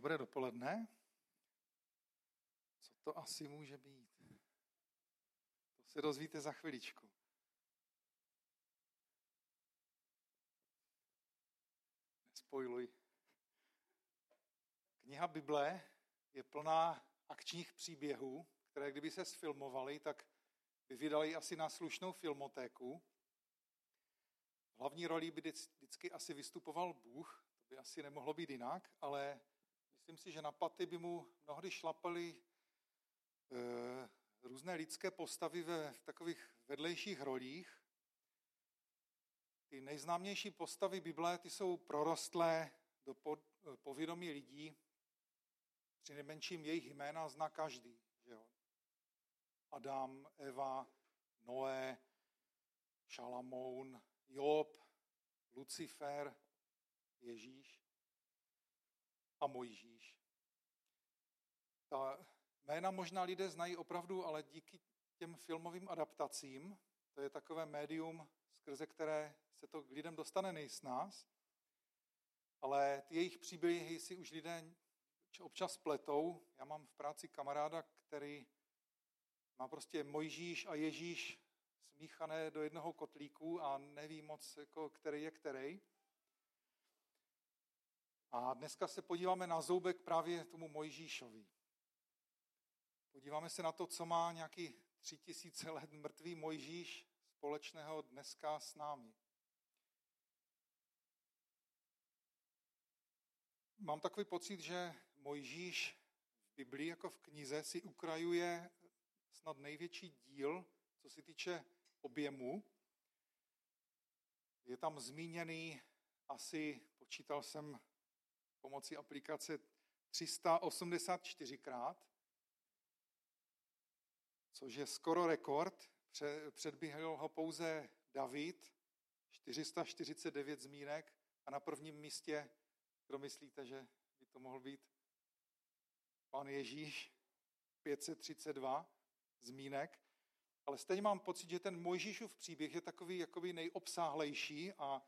Dobré dopoledne. Co to asi může být? To se dozvíte za chviličku. Nespojluj. Kniha Bible je plná akčních příběhů, které kdyby se sfilmovaly, tak by vydali asi na slušnou filmotéku. V hlavní roli by vždycky asi vystupoval Bůh, to by asi nemohlo být jinak, ale myslím si, že na paty by mu mnohdy šlapaly e, různé lidské postavy ve v takových vedlejších rolích. Ty nejznámější postavy Bible, ty jsou prorostlé do povědomí lidí. Při nejmenším jejich jména zná každý. Že jo? Adam, Eva, Noé, Šalamoun, Job, Lucifer, Ježíš a Mojžíš. Ta jména možná lidé znají opravdu, ale díky těm filmovým adaptacím, to je takové médium, skrze které se to k lidem dostane nejsnáz, ale ty jejich příběhy si už lidé občas pletou. Já mám v práci kamaráda, který má prostě Mojžíš a Ježíš smíchané do jednoho kotlíku a neví moc, jako, který je který. A dneska se podíváme na zoubek právě tomu Mojžíšovi. Podíváme se na to, co má nějaký tři tisíce let mrtvý Mojžíš společného dneska s námi. Mám takový pocit, že Mojžíš v Biblii jako v knize si ukrajuje snad největší díl, co se týče objemu. Je tam zmíněný asi, počítal jsem pomocí aplikace 384krát, což je skoro rekord. Předběhl ho pouze David, 449 zmínek a na prvním místě, kdo myslíte, že by to mohl být? Pan Ježíš, 532 zmínek. Ale stejně mám pocit, že ten Mojžíšův příběh je takový jakoby nejobsáhlejší a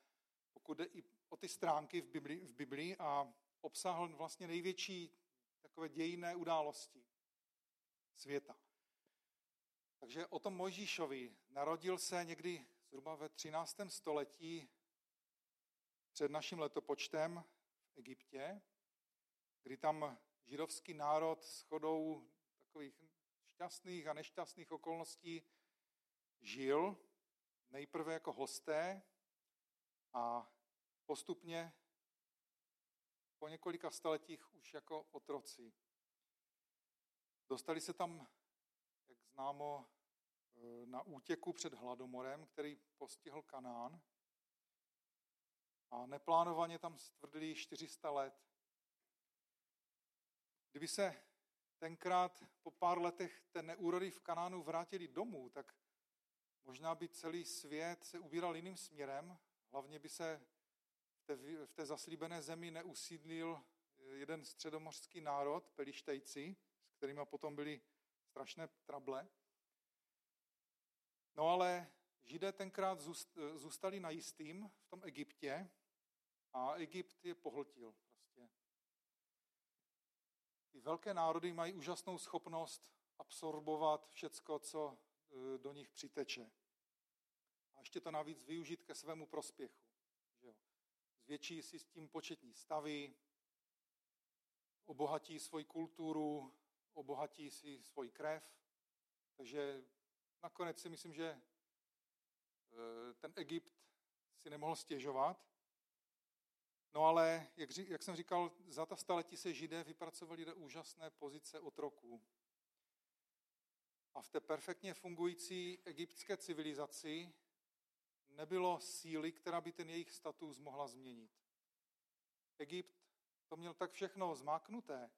pokud jde i o ty stránky v Biblii, v Biblii a obsáhl vlastně největší takové dějinné události světa. Takže o tom Mojžíšovi narodil se někdy zhruba ve 13. století před naším letopočtem v Egyptě, kdy tam židovský národ s chodou takových šťastných a nešťastných okolností žil, nejprve jako hosté a postupně po několika staletích už jako otroci. Dostali se tam, jak známo, eh, na útěku před hladomorem, který postihl Kanán. A neplánovaně tam stvrdili 400 let. Kdyby se tenkrát po pár letech té neúrody v Kanánu vrátili domů, tak možná by celý svět se ubíral jiným směrem. Hlavně by se té, v té zaslíbené zemi neusídlil jeden středomořský národ, Pelištejci, s kterými potom byly strašné trable. No ale Židé tenkrát zůstali na jistým v tom Egyptě a Egypt je pohltil. Prostě. Ty velké národy mají úžasnou schopnost absorbovat všecko, co e, do nich přiteče. A ještě to navíc využít ke svému prospěchu. Zvětší si s tím početní stavy, obohatí svoji kulturu, obohatí si svoji krev. Takže nakonec si myslím, že e, ten Egypt si nemohl stěžovat. No ale, jak, jak jsem říkal, za ta staletí se židé vypracovali do úžasné pozice otroků. A v té perfektně fungující egyptské civilizaci nebylo síly, která by ten jejich status mohla změnit. Egypt to měl tak všechno zmáknuté,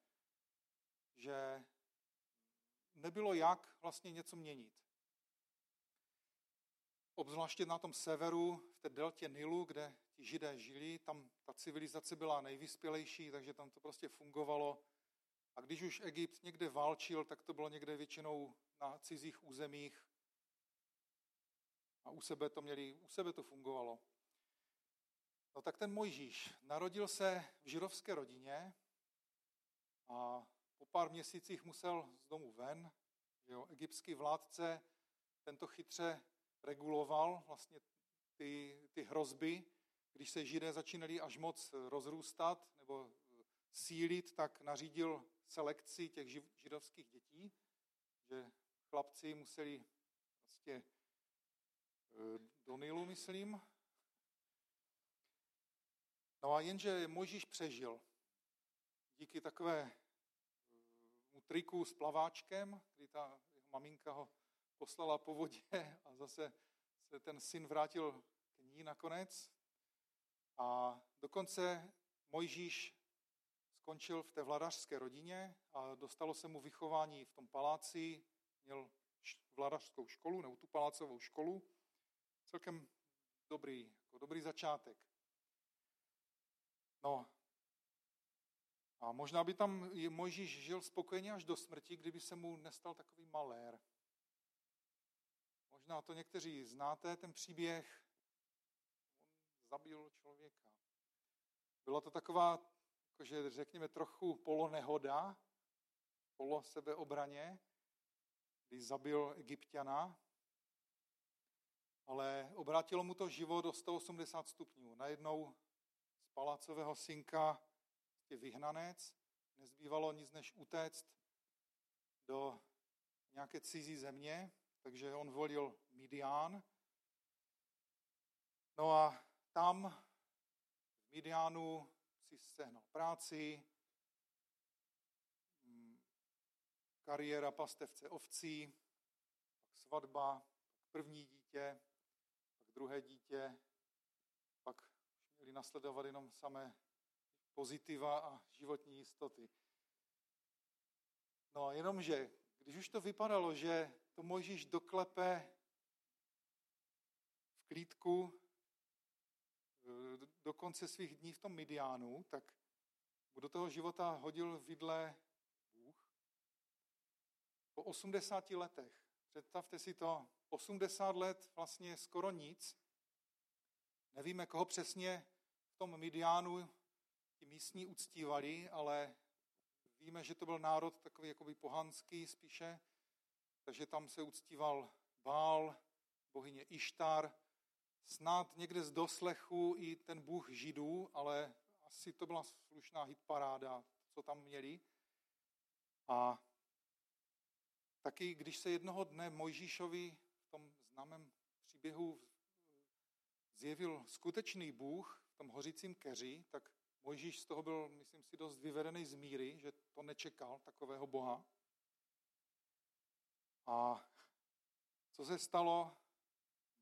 že nebylo jak vlastně něco měnit. Obzvláště na tom severu, v té deltě Nilu, kde ti židé žili, tam ta civilizace byla nejvyspělejší, takže tam to prostě fungovalo. A když už Egypt někde válčil, tak to bylo někde většinou na cizích územích. A u sebe to měli, u sebe to fungovalo. No tak ten Mojžíš narodil se v židovské rodině a po pár měsících musel z domu ven. Jo, egyptský vládce tento chytře reguloval vlastně ty, ty hrozby. Když se židé začínali až moc rozrůstat nebo sílit, tak nařídil selekci těch židovských dětí, že chlapci museli vlastně do Nilu, myslím. No a jenže Mojžíš přežil. Díky takové mu triku s plaváčkem, kdy ta jeho maminka ho poslala po vodě a zase se ten syn vrátil k ní nakonec. A dokonce Mojžíš skončil v té vladařské rodině a dostalo se mu vychování v tom paláci, měl vladařskou školu, nebo tu palácovou školu. Celkem dobrý, jako dobrý začátek. No, a možná by tam Mojžíš žil spokojeně až do smrti, kdyby se mu nestal takový malér. Možná to někteří znáte, ten příběh. On zabil člověka. Byla to taková, jakože řekněme, trochu polonehoda, polo sebeobraně, kdy zabil egyptiana, ale obrátilo mu to život o 180 stupňů. Najednou z palácového synka je vyhnanec, nezbývalo nic než utéct do nějaké cizí země, takže on volil Midian. No a tam v Midianu si sehnal práci, mm, kariéra pastevce ovcí, pak svatba, pak první dítě, druhé dítě, pak už měli nasledovat jenom samé pozitiva a životní jistoty. No jenomže, když už to vypadalo, že to Mojžíš doklepe v klídku eh, do konce svých dní v tom Midiánu, tak mu do toho života hodil vidle Bůh. Po 80 letech, představte si to, 80 let vlastně skoro nic. Nevíme, koho přesně v tom Midiánu ti místní uctívali, ale víme, že to byl národ takový jakoby pohanský spíše, takže tam se uctíval Bál, bohyně Ištar, snad někde z doslechu i ten bůh židů, ale asi to byla slušná hitparáda, co tam měli. A taky, když se jednoho dne Mojžíšovi tom známém příběhu zjevil skutečný Bůh v tom hořícím keři, tak Mojžíš z toho byl, myslím si, dost vyvedený z míry, že to nečekal, takového Boha. A co se stalo?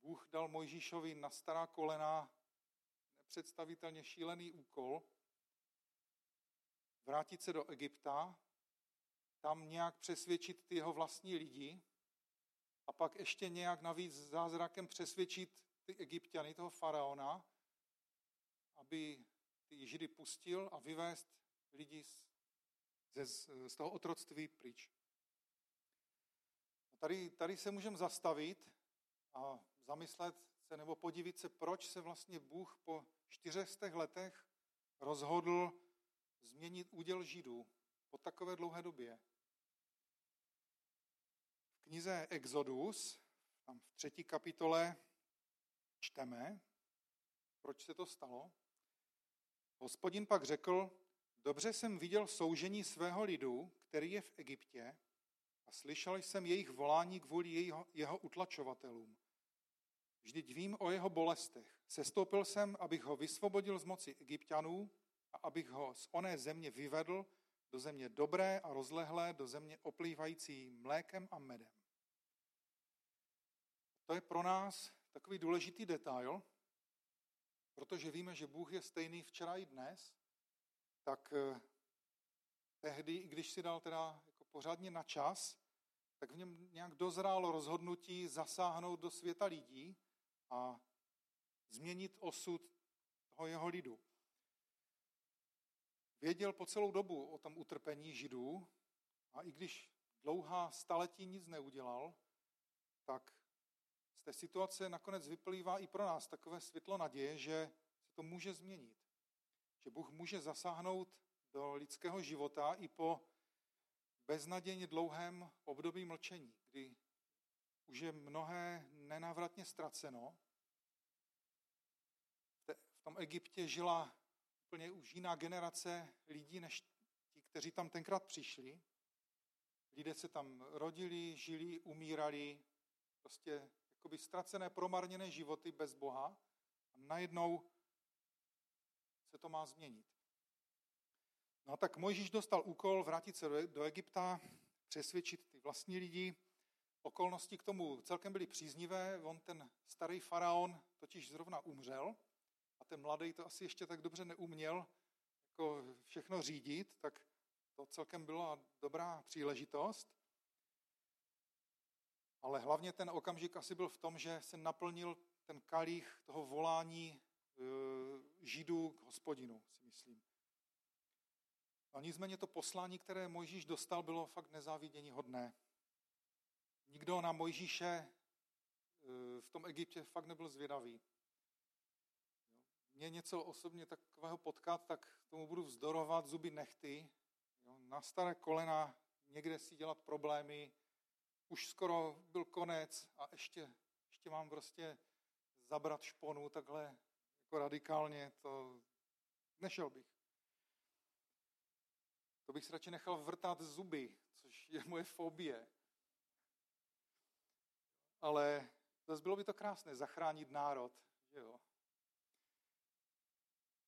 Bůh dal Mojžíšovi na stará kolena nepředstavitelně šílený úkol vrátit se do Egypta, tam nějak přesvědčit ty jeho vlastní lidi a pak ještě nějak navíc zázrakem přesvědčit ty egyptiany, toho faraona, aby ty Židy pustil a vyvést lidi z, z, z toho otroctví pryč. A tady, tady se můžeme zastavit a zamyslet se nebo podívit se, proč se vlastně Bůh po čtyřech letech rozhodl změnit úděl Židů po takové dlouhé době. Knize Exodus, tam v třetí kapitole, čteme, proč se to stalo. Hospodin pak řekl, dobře jsem viděl soužení svého lidu, který je v Egyptě, a slyšel jsem jejich volání kvůli jeho, jeho utlačovatelům. Vždyť vím o jeho bolestech. Sestoupil jsem, abych ho vysvobodil z moci egyptianů a abych ho z oné země vyvedl do země dobré a rozlehlé, do země oplývající mlékem a medem. To je pro nás takový důležitý detail, protože víme, že Bůh je stejný včera i dnes, tak eh, tehdy, i když si dal teda jako pořádně na čas, tak v něm nějak dozrálo rozhodnutí zasáhnout do světa lidí a změnit osud toho jeho lidu. Věděl po celou dobu o tom utrpení židů a i když dlouhá staletí nic neudělal, tak z té situace nakonec vyplývá i pro nás takové světlo naděje, že se to může změnit. Že Bůh může zasáhnout do lidského života i po beznadějně dlouhém období mlčení, kdy už je mnohé nenávratně ztraceno. V tom Egyptě žila úplně už jiná generace lidí, než ti, kteří tam tenkrát přišli. Lidé se tam rodili, žili, umírali, prostě jakoby ztracené, promarněné životy bez Boha. A najednou se to má změnit. No a tak Mojžíš dostal úkol vrátit se do Egypta, přesvědčit ty vlastní lidi. Okolnosti k tomu celkem byly příznivé. On ten starý faraon totiž zrovna umřel a ten mladý to asi ještě tak dobře neuměl jako všechno řídit, tak to celkem byla dobrá příležitost. Ale hlavně ten okamžik asi byl v tom, že se naplnil ten kalích toho volání e, židů k hospodinu, si myslím. A nicméně to poslání, které Mojžíš dostal, bylo fakt nezávidění hodné. Nikdo na Mojžíše e, v tom Egyptě fakt nebyl zvědavý. Mě něco osobně takového potkat, tak tomu budu vzdorovat zuby nechty. Na staré kolena někde si dělat problémy. Už skoro byl konec a ještě, ještě mám prostě zabrat šponu takhle jako radikálně, to nešel bych. To bych si radši nechal vrtat zuby, což je moje fobie. Ale zase bylo by to krásné, zachránit národ, že jo.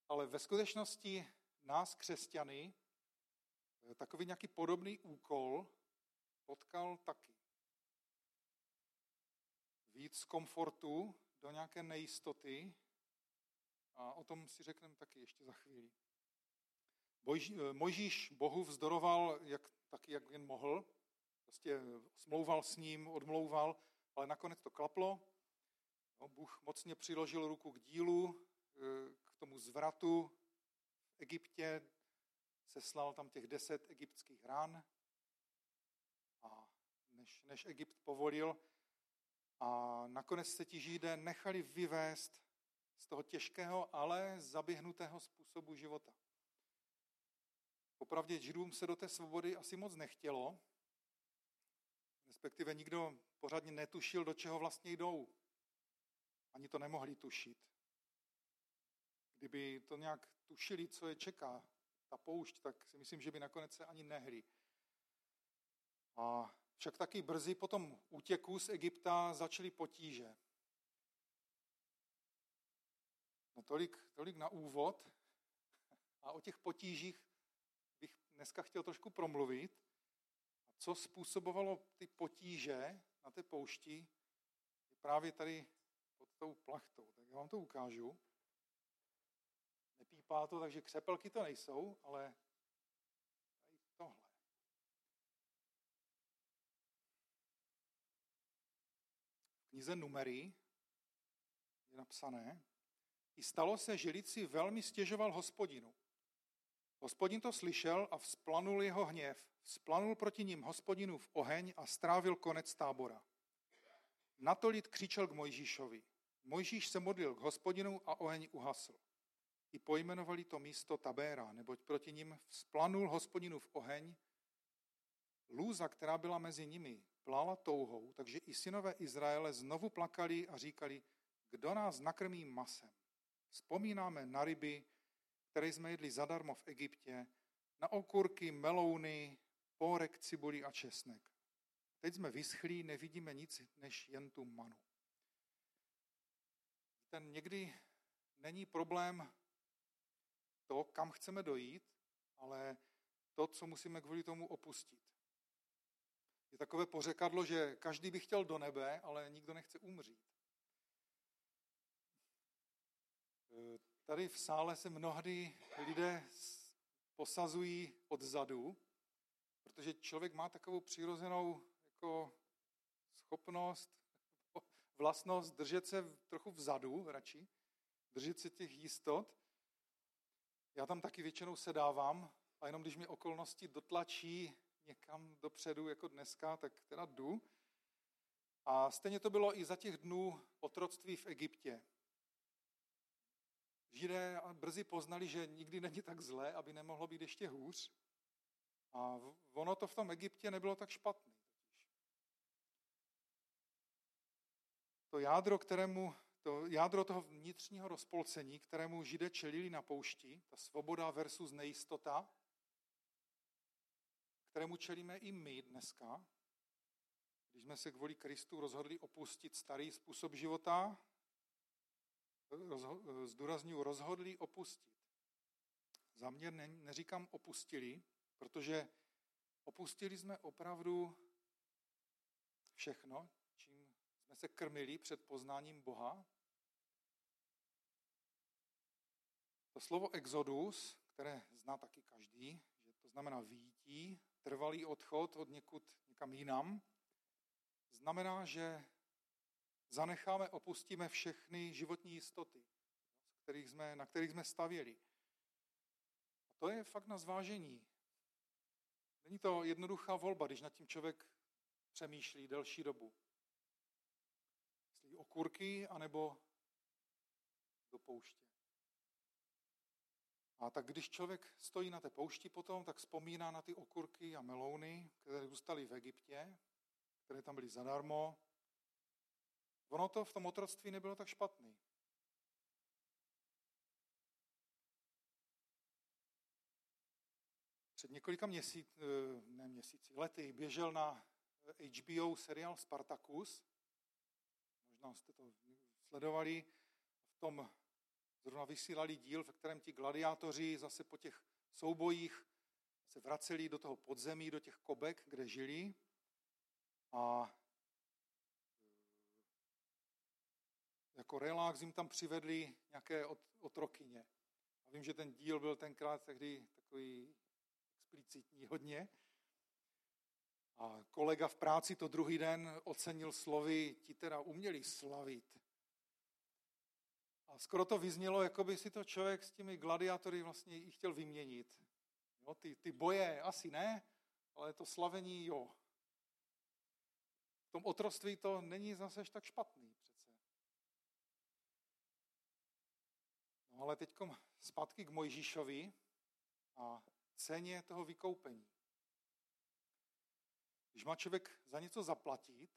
Ale ve skutečnosti nás, křesťany, takový nějaký podobný úkol potkal taky. Víc komfortu do nějaké nejistoty a o tom si řekneme taky ještě za chvíli. Mojžíš Bohu vzdoroval jak, taky, jak jen mohl. Prostě smlouval s ním, odmlouval, ale nakonec to klaplo. No, Bůh mocně přiložil ruku k dílu, eh, k tomu zvratu v Egyptě. Seslal tam těch deset egyptských rán. A než, než Egypt povolil, a nakonec se ti Židé nechali vyvést z toho těžkého, ale zaběhnutého způsobu života. Popravdě Židům se do té svobody asi moc nechtělo, respektive nikdo pořádně netušil, do čeho vlastně jdou. Ani to nemohli tušit. Kdyby to nějak tušili, co je čeká, ta poušť, tak si myslím, že by nakonec se ani nehli. A však taky brzy po tom útěku z Egypta začaly potíže. No tolik, tolik na úvod. A o těch potížích bych dneska chtěl trošku promluvit. A co způsobovalo ty potíže na té poušti, je právě tady pod tou plachtou. Tak já vám to ukážu. Nepípá to, takže křepelky to nejsou, ale tady tohle. V knize Numery je napsané, i stalo se, že lid si velmi stěžoval hospodinu. Hospodin to slyšel a vzplanul jeho hněv. Vzplanul proti ním hospodinu v oheň a strávil konec tábora. Na to lid křičel k Mojžíšovi. Mojžíš se modlil k hospodinu a oheň uhasl. I pojmenovali to místo Tabéra, neboť proti ním vzplanul hospodinu v oheň. Lůza, která byla mezi nimi, plála touhou, takže i synové Izraele znovu plakali a říkali, kdo nás nakrmí masem. Vzpomínáme na ryby, které jsme jedli zadarmo v Egyptě, na okurky, melouny, pórek, cibuli a česnek. Teď jsme vyschlí, nevidíme nic než jen tu manu. Ten někdy není problém to, kam chceme dojít, ale to, co musíme kvůli tomu opustit. Je takové pořekadlo, že každý by chtěl do nebe, ale nikdo nechce umřít. Tady v sále se mnohdy lidé posazují odzadu, protože člověk má takovou přirozenou jako schopnost, vlastnost držet se trochu vzadu radši, držet se těch jistot. Já tam taky většinou sedávám a jenom když mě okolnosti dotlačí někam dopředu, jako dneska, tak teda jdu. A stejně to bylo i za těch dnů otroctví v Egyptě Židé brzy poznali, že nikdy není tak zlé, aby nemohlo být ještě hůř. A ono to v tom Egyptě nebylo tak špatné. To jádro, kterému, to jádro toho vnitřního rozpolcení, kterému židé čelili na poušti, ta svoboda versus nejistota, kterému čelíme i my dneska, když jsme se kvůli Kristu rozhodli opustit starý způsob života, rozho- zdůraznuju, rozhodli opustit. Za mě ne, neříkám opustili, protože opustili jsme opravdu všechno, čím jsme se krmili před poznáním Boha. To slovo exodus, které zná taky každý, že to znamená výjití, trvalý odchod od někud někam jinam, znamená, že zanecháme, opustíme všechny životní jistoty, kterých jsme, na kterých jsme stavěli. A to je fakt na zvážení. Není to jednoduchá volba, když nad tím člověk přemýšlí delší dobu. Jestli okurky, anebo do pouště. A tak když člověk stojí na té poušti potom, tak vzpomíná na ty okurky a melouny, které zůstaly v Egyptě, které tam byly zadarmo. Ono to v tom otroctví nebylo tak špatný. Před několika měsíc, eh, ne měsíci, lety běžel na HBO seriál Spartacus. Možná jste to sledovali. V tom zrovna vysílali díl, ve kterém ti gladiátoři zase po těch soubojích se vraceli do toho podzemí, do těch kobek, kde žili. A e, jako relax jim tam přivedli nějaké otrokyně. A vím, že ten díl byl tenkrát tehdy takový explicitní hodně. A kolega v práci to druhý den ocenil slovy, ti teda uměli slavit. A skoro to vyznělo, jako by si to člověk s těmi gladiátory vlastně i chtěl vyměnit. Jo, ty, ty boje asi ne, ale to slavení jo. V tom otroství to není zase až tak špatný přece. No ale teď zpátky k Mojžíšovi a ceně toho vykoupení. Když má člověk za něco zaplatit,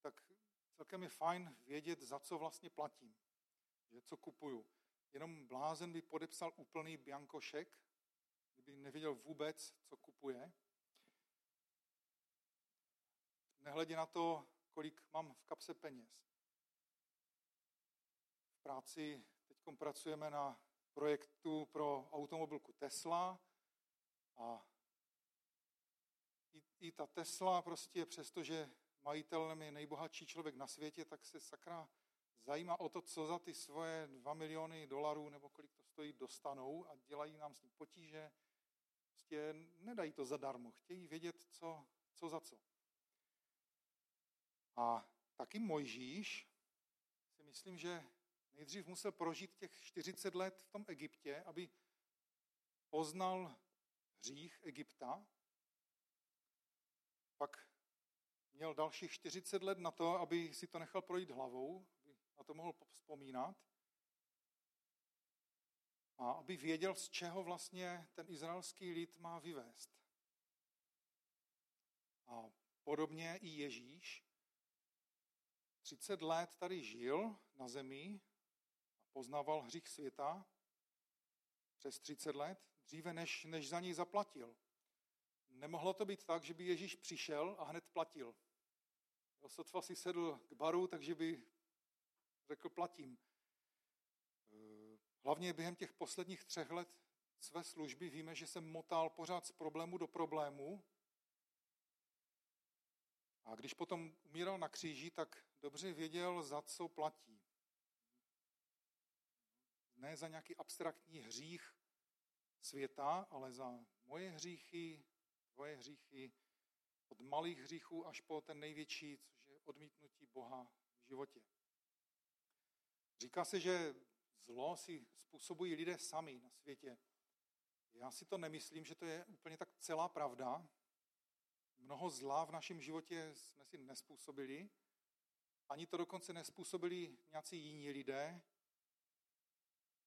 tak celkem je fajn vědět, za co vlastně platím že co kupuju. Jenom blázen by podepsal úplný biankošek, kdyby nevěděl vůbec, co kupuje. Nehledě na to, kolik mám v kapse peněz. V práci teď pracujeme na projektu pro automobilku Tesla a i, i ta Tesla prostě, přestože majitelem je nejbohatší člověk na světě, tak se sakra zajímá o to, co za ty svoje 2 miliony dolarů nebo kolik to stojí, dostanou a dělají nám s tím potíže. Prostě nedají to zadarmo, chtějí vědět, co, co za co. A taky Mojžíš si myslím, že nejdřív musel prožít těch 40 let v tom Egyptě, aby poznal hřích Egypta, pak měl dalších 40 let na to, aby si to nechal projít hlavou, na to mohl vzpomínat. A aby věděl, z čeho vlastně ten izraelský lid má vyvést. A podobně i Ježíš 30 let tady žil na zemi a poznával hřích světa přes 30 let, dříve než, než za něj zaplatil. Nemohlo to být tak, že by Ježíš přišel a hned platil. Sotva si sedl k baru, takže by řekl platím. Eh, hlavně během těch posledních třech let své služby víme, že jsem motal pořád z problému do problému. A když potom umíral na kříži, tak dobře věděl, za co platí. Ne za nějaký abstraktní hřích světa, ale za moje hříchy, tvoje hříchy, od malých hříchů až po ten největší, což je odmítnutí Boha v životě. Říká se, že zlo si způsobují lidé sami na světě. Já si to nemyslím, že to je úplně tak celá pravda. Mnoho zla v našem životě jsme si nespůsobili. Ani to dokonce nespůsobili nějací jiní lidé.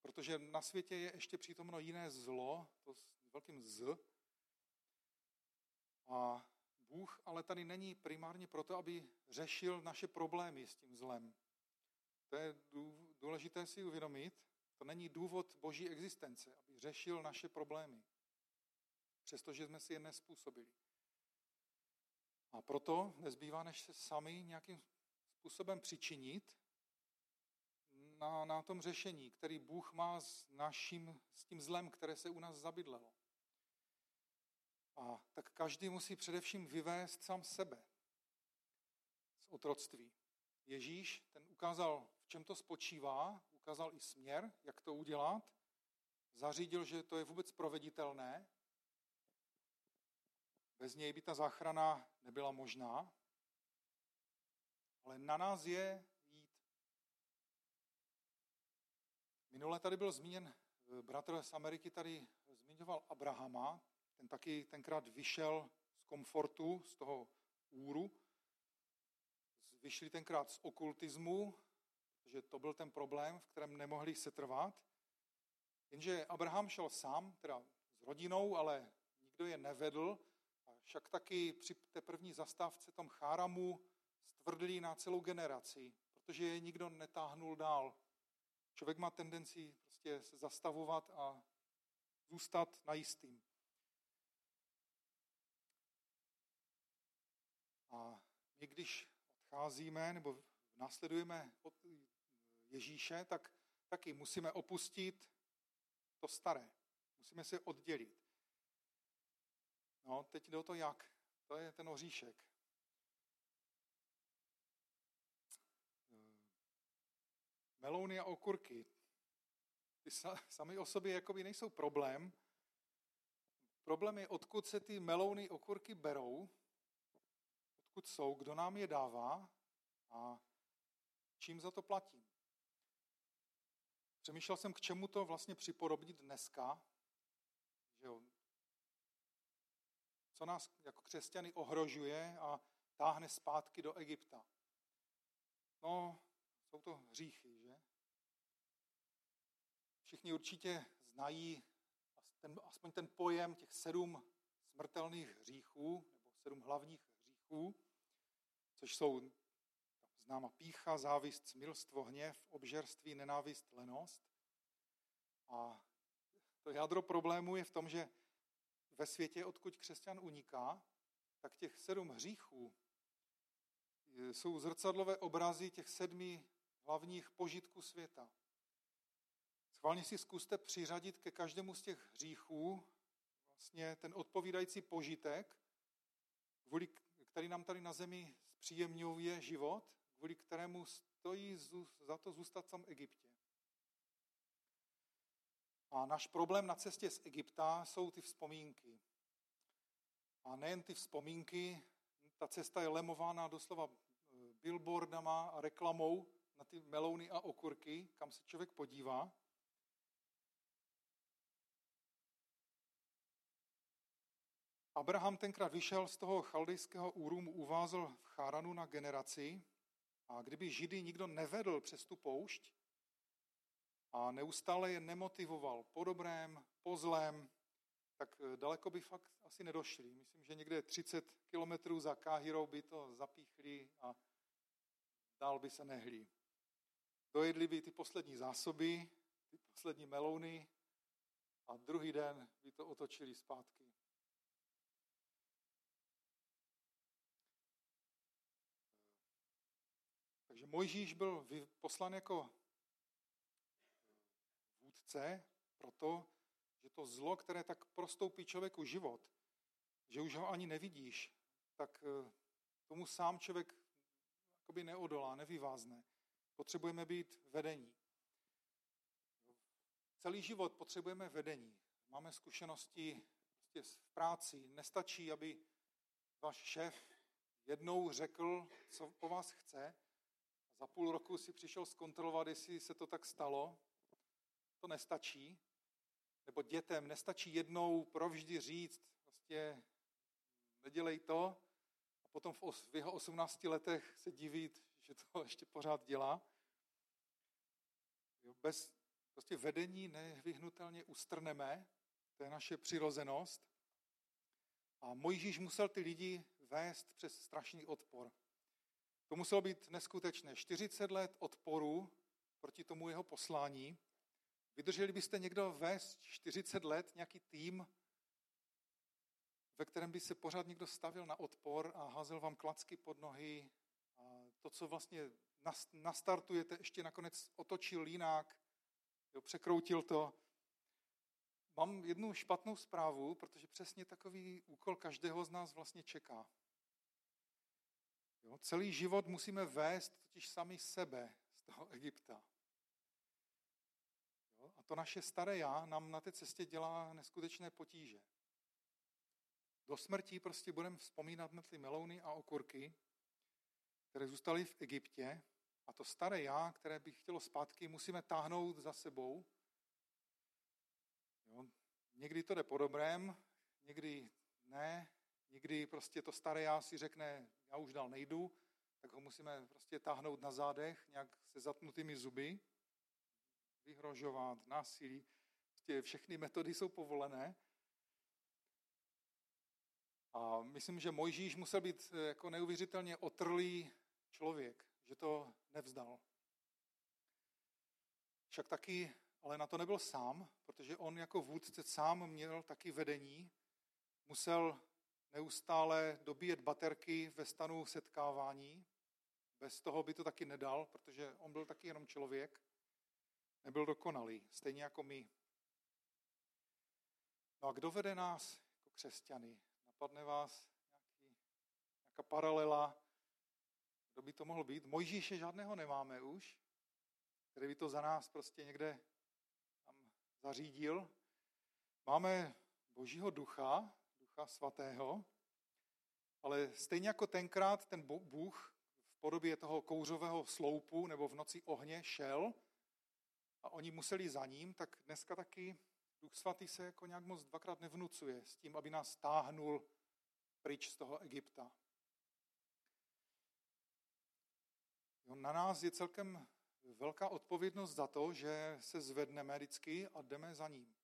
protože na světě je ještě přítomno jiné zlo, to s velkým Z. A Bůh ale tady není primárně proto, aby řešil naše problémy s tím zlem. To je důležité si uvědomit. To není důvod boží existence, aby řešil naše problémy. Přestože jsme si je nespůsobili. A proto nezbývá, než se sami nějakým způsobem přičinit na, na tom řešení, který Bůh má s, naším, s tím zlem, které se u nás zabydlelo. A tak každý musí především vyvést sám sebe z otroctví. Ježíš ten ukázal, čem to spočívá, ukázal i směr, jak to udělat, zařídil, že to je vůbec proveditelné. Bez něj by ta záchrana nebyla možná, ale na nás je jít. Minule tady byl zmíněn, eh, bratr z Ameriky tady zmiňoval Abrahama, ten taky tenkrát vyšel z komfortu, z toho úru, vyšli tenkrát z okultismu, protože to byl ten problém, v kterém nemohli se trvat. Jenže Abraham šel sám, teda s rodinou, ale nikdo je nevedl, a však taky při té první zastávce tom Cháramu stvrdlí na celou generaci, protože je nikdo netáhnul dál. Člověk má tendenci prostě se zastavovat a zůstat na jistým. A my, když odcházíme nebo následujeme Ježíše, tak taky musíme opustit to staré. Musíme se oddělit. No, teď jde o to jak. To je ten oříšek. Melouny a okurky. Ty sami o sobě jakoby nejsou problém. Problém je, odkud se ty melouny, okurky berou odkud jsou, kdo nám je dává a čím za to platím. Přemýšlel jsem, k čemu to vlastně připodobnit dneska, že jo, co nás jako křesťany ohrožuje a táhne zpátky do Egypta. No, jsou to hříchy, že? Všichni určitě znají ten, aspoň ten pojem těch sedm smrtelných hříchů, nebo sedm hlavních hříchů což jsou známa pícha, závist, smilstvo, hněv, obžerství, nenávist, lenost. A to jádro problému je v tom, že ve světě, odkud křesťan uniká, tak těch sedm hříchů jsou zrcadlové obrazy těch sedmi hlavních požitků světa. Schválně si zkuste přiřadit ke každému z těch hříchů vlastně ten odpovídající požitek, kvůli který nám tady na zemi zpříjemňuje život, kvůli kterému stojí za to zůstat v tom Egyptě. A náš problém na cestě z Egypta jsou ty vzpomínky. A nejen ty vzpomínky, ta cesta je lemována doslova eh, billboardama a reklamou na ty melouny a okurky, kam se člověk podívá. Abraham tenkrát vyšel z toho chaldejského úrumu, uvázl v Cháranu na generaci a kdyby Židy nikdo nevedl přes tu poušť a neustále je nemotivoval po dobrém, po zlém, tak eh, daleko by fakt asi nedošli. Myslím, že někde 30 kilometrů za Káhirou by to zapíchli a dál by se nehli. Dojedli by ty poslední zásoby, ty poslední melouny a druhý den by to otočili zpátky. Takže Mojžíš byl poslan jako vůdce proto, že to zlo, které tak prostoupí člověku život, že už ho ani nevidíš, tak eh, tomu sám člověk jakoby neodolá, nevyvázne. Potřebujeme být vedení. Celý život potřebujeme vedení. Máme zkušenosti prostě v práci. Nestačí, aby váš šéf jednou řekl, co po vás chce, za půl roku si přišel zkontrolovat, jestli se to tak stalo. To nestačí. Nebo dětem nestačí jednou provždy říct, prostě nedělej to, a potom v, os, v jeho 18 letech se divit, že to ještě pořád dělá. Jo, bez, Prostě vedení nevyhnutelně ustrneme, to je naše přirozenost. A Mojžíš musel ty lidi vést přes strašný odpor. To muselo být neskutečné. 40 let odporu proti tomu jeho poslání. Vydrželi byste někdo vést 40 let nějaký tým, ve kterém by se pořád někdo stavil na odpor a házel vám klacky pod nohy. A to, co vlastně nastartujete, ještě nakonec otočil línak, jo, překroutil to. Mám jednu špatnou zprávu, protože přesně takový úkol každého z nás vlastně čeká. Jo, celý život musíme vést totiž sami sebe z toho Egypta. Jo, a to naše staré já nám na té cestě dělá neskutečné potíže. Do smrti prostě budeme vzpomínat na ty melouny a okurky, které zůstaly v Egyptě. A to staré já, které bych chtělo zpátky, musíme táhnout za sebou. Jo, někdy to jde po dobrém, někdy ne, někdy prostě to staré já si řekne, já už dál nejdu, tak ho musíme prostě táhnout na zádech, nějak se zatnutými zuby, vyhrožovat, násilí. Prostě všechny metody jsou povolené. A myslím, že Mojžíš musel být eh, jako neuvěřitelně otrlý člověk, že to nevzdal. Však taky, ale na to nebyl sám, protože on jako vůdce sám měl taky vedení, musel neustále dobíjet baterky ve stanu setkávání. Bez toho by to taky nedal, protože on byl taky jenom člověk. Nebyl dokonalý, stejně jako my. No a kdo vede nás jako křesťany? Napadne vás nějaký, nějaká paralela? Kdo by to mohl být? Mojžíše žádného nemáme už, který by to za nás prostě někde tam zařídil. Máme Božího ducha, Ducha Svatého, ale stejně jako tenkrát ten Bůh v podobě toho kouřového sloupu nebo v noci ohně šel a oni museli za ním, tak dneska taky Duch Svatý se jako nějak moc dvakrát nevnucuje s tím, aby nás táhnul pryč z toho Egypta. Jo, na nás je celkem velká odpovědnost za to, že se zvedneme vždycky a jdeme za ním.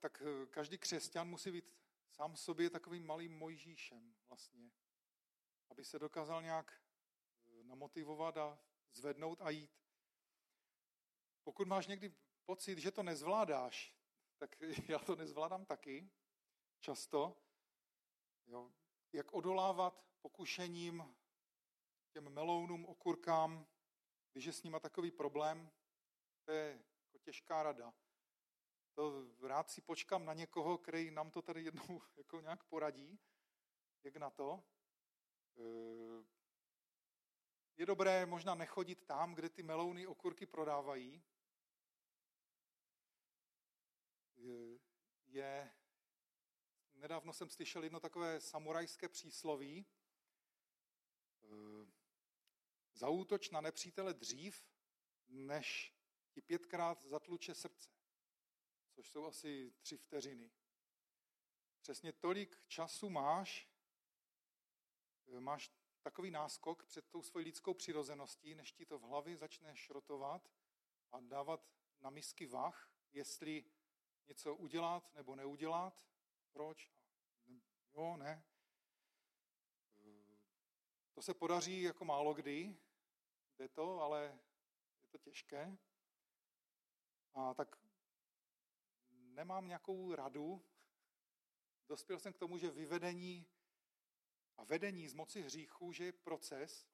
Tak eh, každý křesťan musí být sám sobě takovým malým Mojžíšem vlastně, aby se dokázal nějak eh, namotivovat a zvednout a jít. Pokud máš někdy pocit, že to nezvládáš, tak já to nezvládám taky, často. Jo. Jak odolávat pokušením těm melounům, okurkám, když je s nima takový problém, to je jako těžká rada. To rád si počkám na někoho, který nám to tady jednou jako nějak poradí, jak na to. Eh, je dobré možná nechodit tam, kde ty melouny okurky prodávají. Je, nedávno jsem slyšel jedno takové samurajské přísloví. Eh, Zaútoč na nepřítele dřív, než ti pětkrát zatluče srdce což jsou asi tři vteřiny. Přesně tolik času máš, eh, máš takový náskok před tou svojí lidskou přirozeností, než ti to v hlavě začne šrotovat a dávat na misky vach, jestli něco udělat nebo neudělat, proč, jo, ne. Eh, to se podaří jako málo kdy, jde to, ale je to těžké. A tak nemám nějakou radu. Dospěl jsem k tomu, že vyvedení a vedení z moci hříchu, že je proces.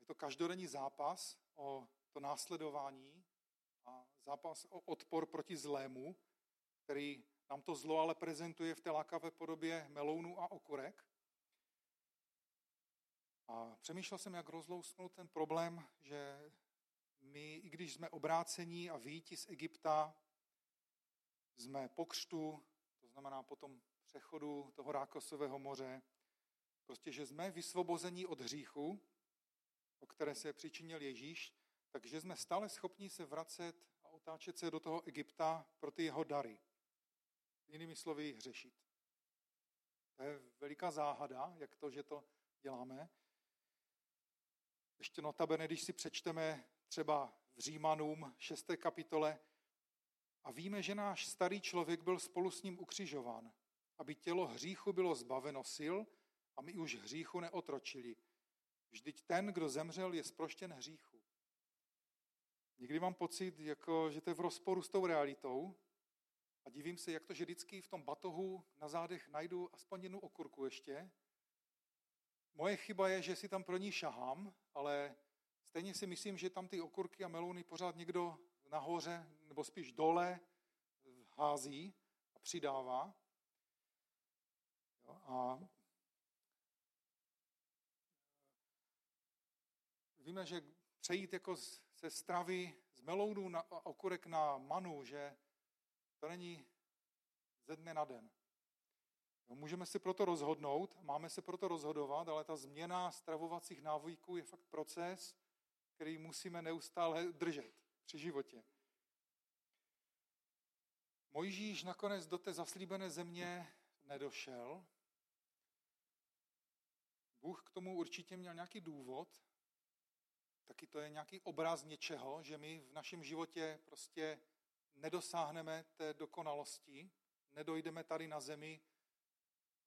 Je to každodenní zápas o to následování a zápas o odpor proti zlému, který nám to zlo ale prezentuje v té lákavé podobě melounu a okurek. A přemýšlel jsem, jak rozlousknout ten problém, že my, i když jsme obrácení a výjiti z Egypta, jsme po křtu, to znamená po tom přechodu toho Rákosového moře, prostě, že jsme vysvobození od hříchu, o které se přičinil Ježíš, takže jsme stále schopni se vracet a otáčet se do toho Egypta pro ty jeho dary. Jinými slovy, hřešit. To je veliká záhada, jak to, že to děláme. ještě notabene, když si přečteme třeba v Římanům 6. kapitole, a víme, že náš starý člověk byl spolu s ním ukřižován, aby tělo hříchu bylo zbaveno sil a my už hříchu neotročili. Vždyť ten, kdo zemřel, je sproštěn hříchu. Někdy mám pocit, jako, že to je v rozporu s tou realitou a divím se, jak to, že vždycky v tom batohu na zádech najdu aspoň jednu okurku ještě. Moje chyba je, že si tam pro ní šahám, ale stejně si myslím, že tam ty okurky a melouny pořád někdo nahoře, nebo spíš dole hází a přidává. A víme, že přejít jako ze stravy z melounu na okurek na manu, že to není ze dne na den. Můžeme si proto rozhodnout, máme se proto rozhodovat, ale ta změna stravovacích návyků je fakt proces, který musíme neustále držet při životě. Mojžíš nakonec do té zaslíbené země nedošel. Bůh k tomu určitě měl nějaký důvod, taky to je nějaký obraz něčeho, že my v našem životě prostě nedosáhneme té dokonalosti, nedojdeme tady na zemi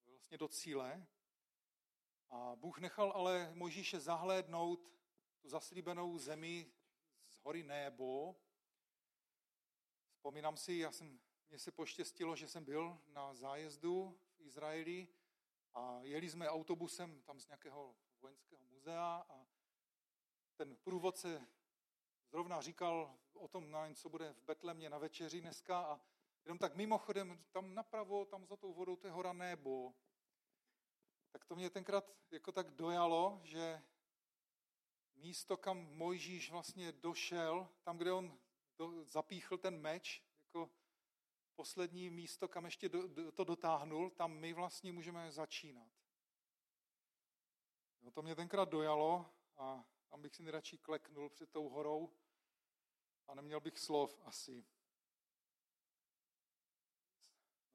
vlastně do cíle. A Bůh nechal ale Mojžíše zahlédnout tu zaslíbenou zemi hory Nebo. Vzpomínám si, já jsem, mně se poštěstilo, že jsem byl na zájezdu v Izraeli a jeli jsme autobusem tam z nějakého vojenského muzea a ten průvodce zrovna říkal o tom, co bude v Betlemě na večeři dneska a jenom tak mimochodem, tam napravo, tam za tou vodou, to je hora Nebo. Tak to mě tenkrát jako tak dojalo, že místo, kam Mojžíš vlastně došel, tam, kde on do, zapíchl ten meč, jako poslední místo, kam ještě do, do, to dotáhnul, tam my vlastně můžeme začínat. No, to mě tenkrát dojalo a tam bych si nejradši kleknul před tou horou a neměl bych slov asi.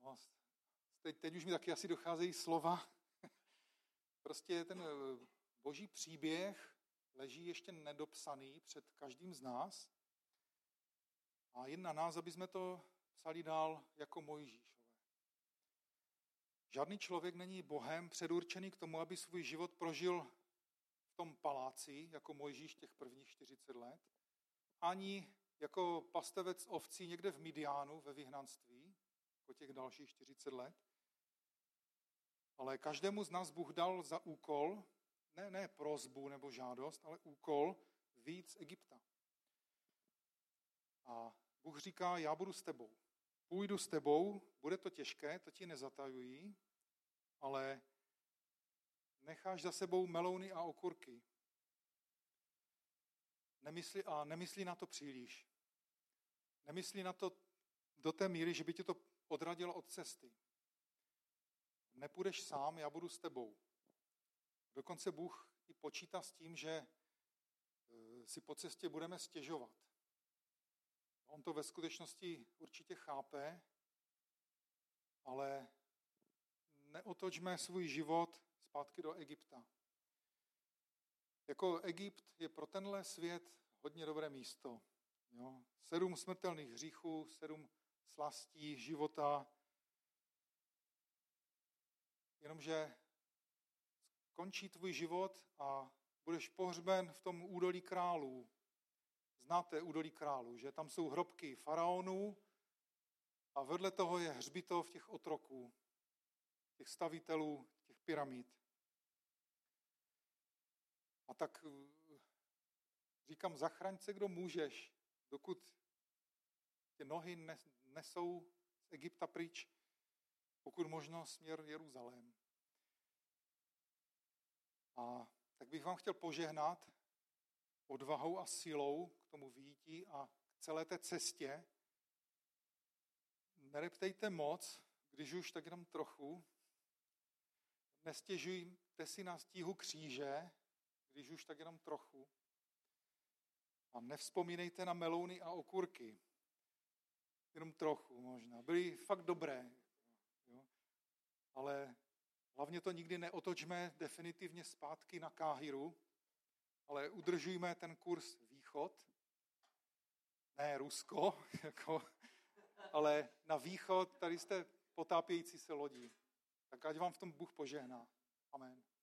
No, teď, teď už mi taky asi docházejí slova. prostě ten eh, boží příběh leží ještě nedopsaný před každým z nás a jen na nás, aby jsme to psali dál jako Mojžíšové. Žádný člověk není Bohem předurčený k tomu, aby svůj život prožil v tom paláci, jako Mojžíš těch prvních 40 let, ani jako pastevec ovcí někde v Midiánu ve vyhnanství, po těch dalších 40 let. Ale každému z nás Bůh dal za úkol, ne, ne prozbu nebo žádost, ale úkol víc z Egypta. A Bůh říká, já budu s tebou. Půjdu s tebou, bude to těžké, to ti nezatajují, ale necháš za sebou melouny a okurky. Nemyslí, a nemyslí na to příliš. Nemyslí na to do té míry, že by tě to odradilo od cesty. Nepůjdeš sám, já budu s tebou. Dokonce Bůh i počítá s tím, že e, si po cestě budeme stěžovat. On to ve skutečnosti určitě chápe, ale neotočme svůj život zpátky do Egypta. Jako Egypt je pro tenhle svět hodně dobré místo. Jo? Sedm smrtelných hříchů, sedm slastí života. Jenomže končí tvůj život a budeš pohřben v tom údolí králů. Znáte údolí králů, že tam jsou hrobky faraonů a vedle toho je hřbitov těch otroků, těch stavitelů těch pyramid. A tak eh, říkám, zachraň se, kdo můžeš, dokud tě nohy nesou z Egypta pryč, pokud možno směr Jeruzalém. A tak bych vám chtěl požehnat odvahou a silou k tomu výjití a k celé té cestě. Nereptejte moc, když už tak jenom trochu. Nestěžujte si na stíhu kříže, když už tak jenom trochu. A nevzpomínejte na melouny a okurky. Jenom trochu možná. Byly fakt dobré. Jo? Ale hlavně to nikdy neotočme definitivně zpátky na Káhiru, ale udržujme ten kurz východ, ne Rusko, jako, ale na východ, tady jste potápějící se lodí. Tak ať vám v tom Bůh požehná. Amen.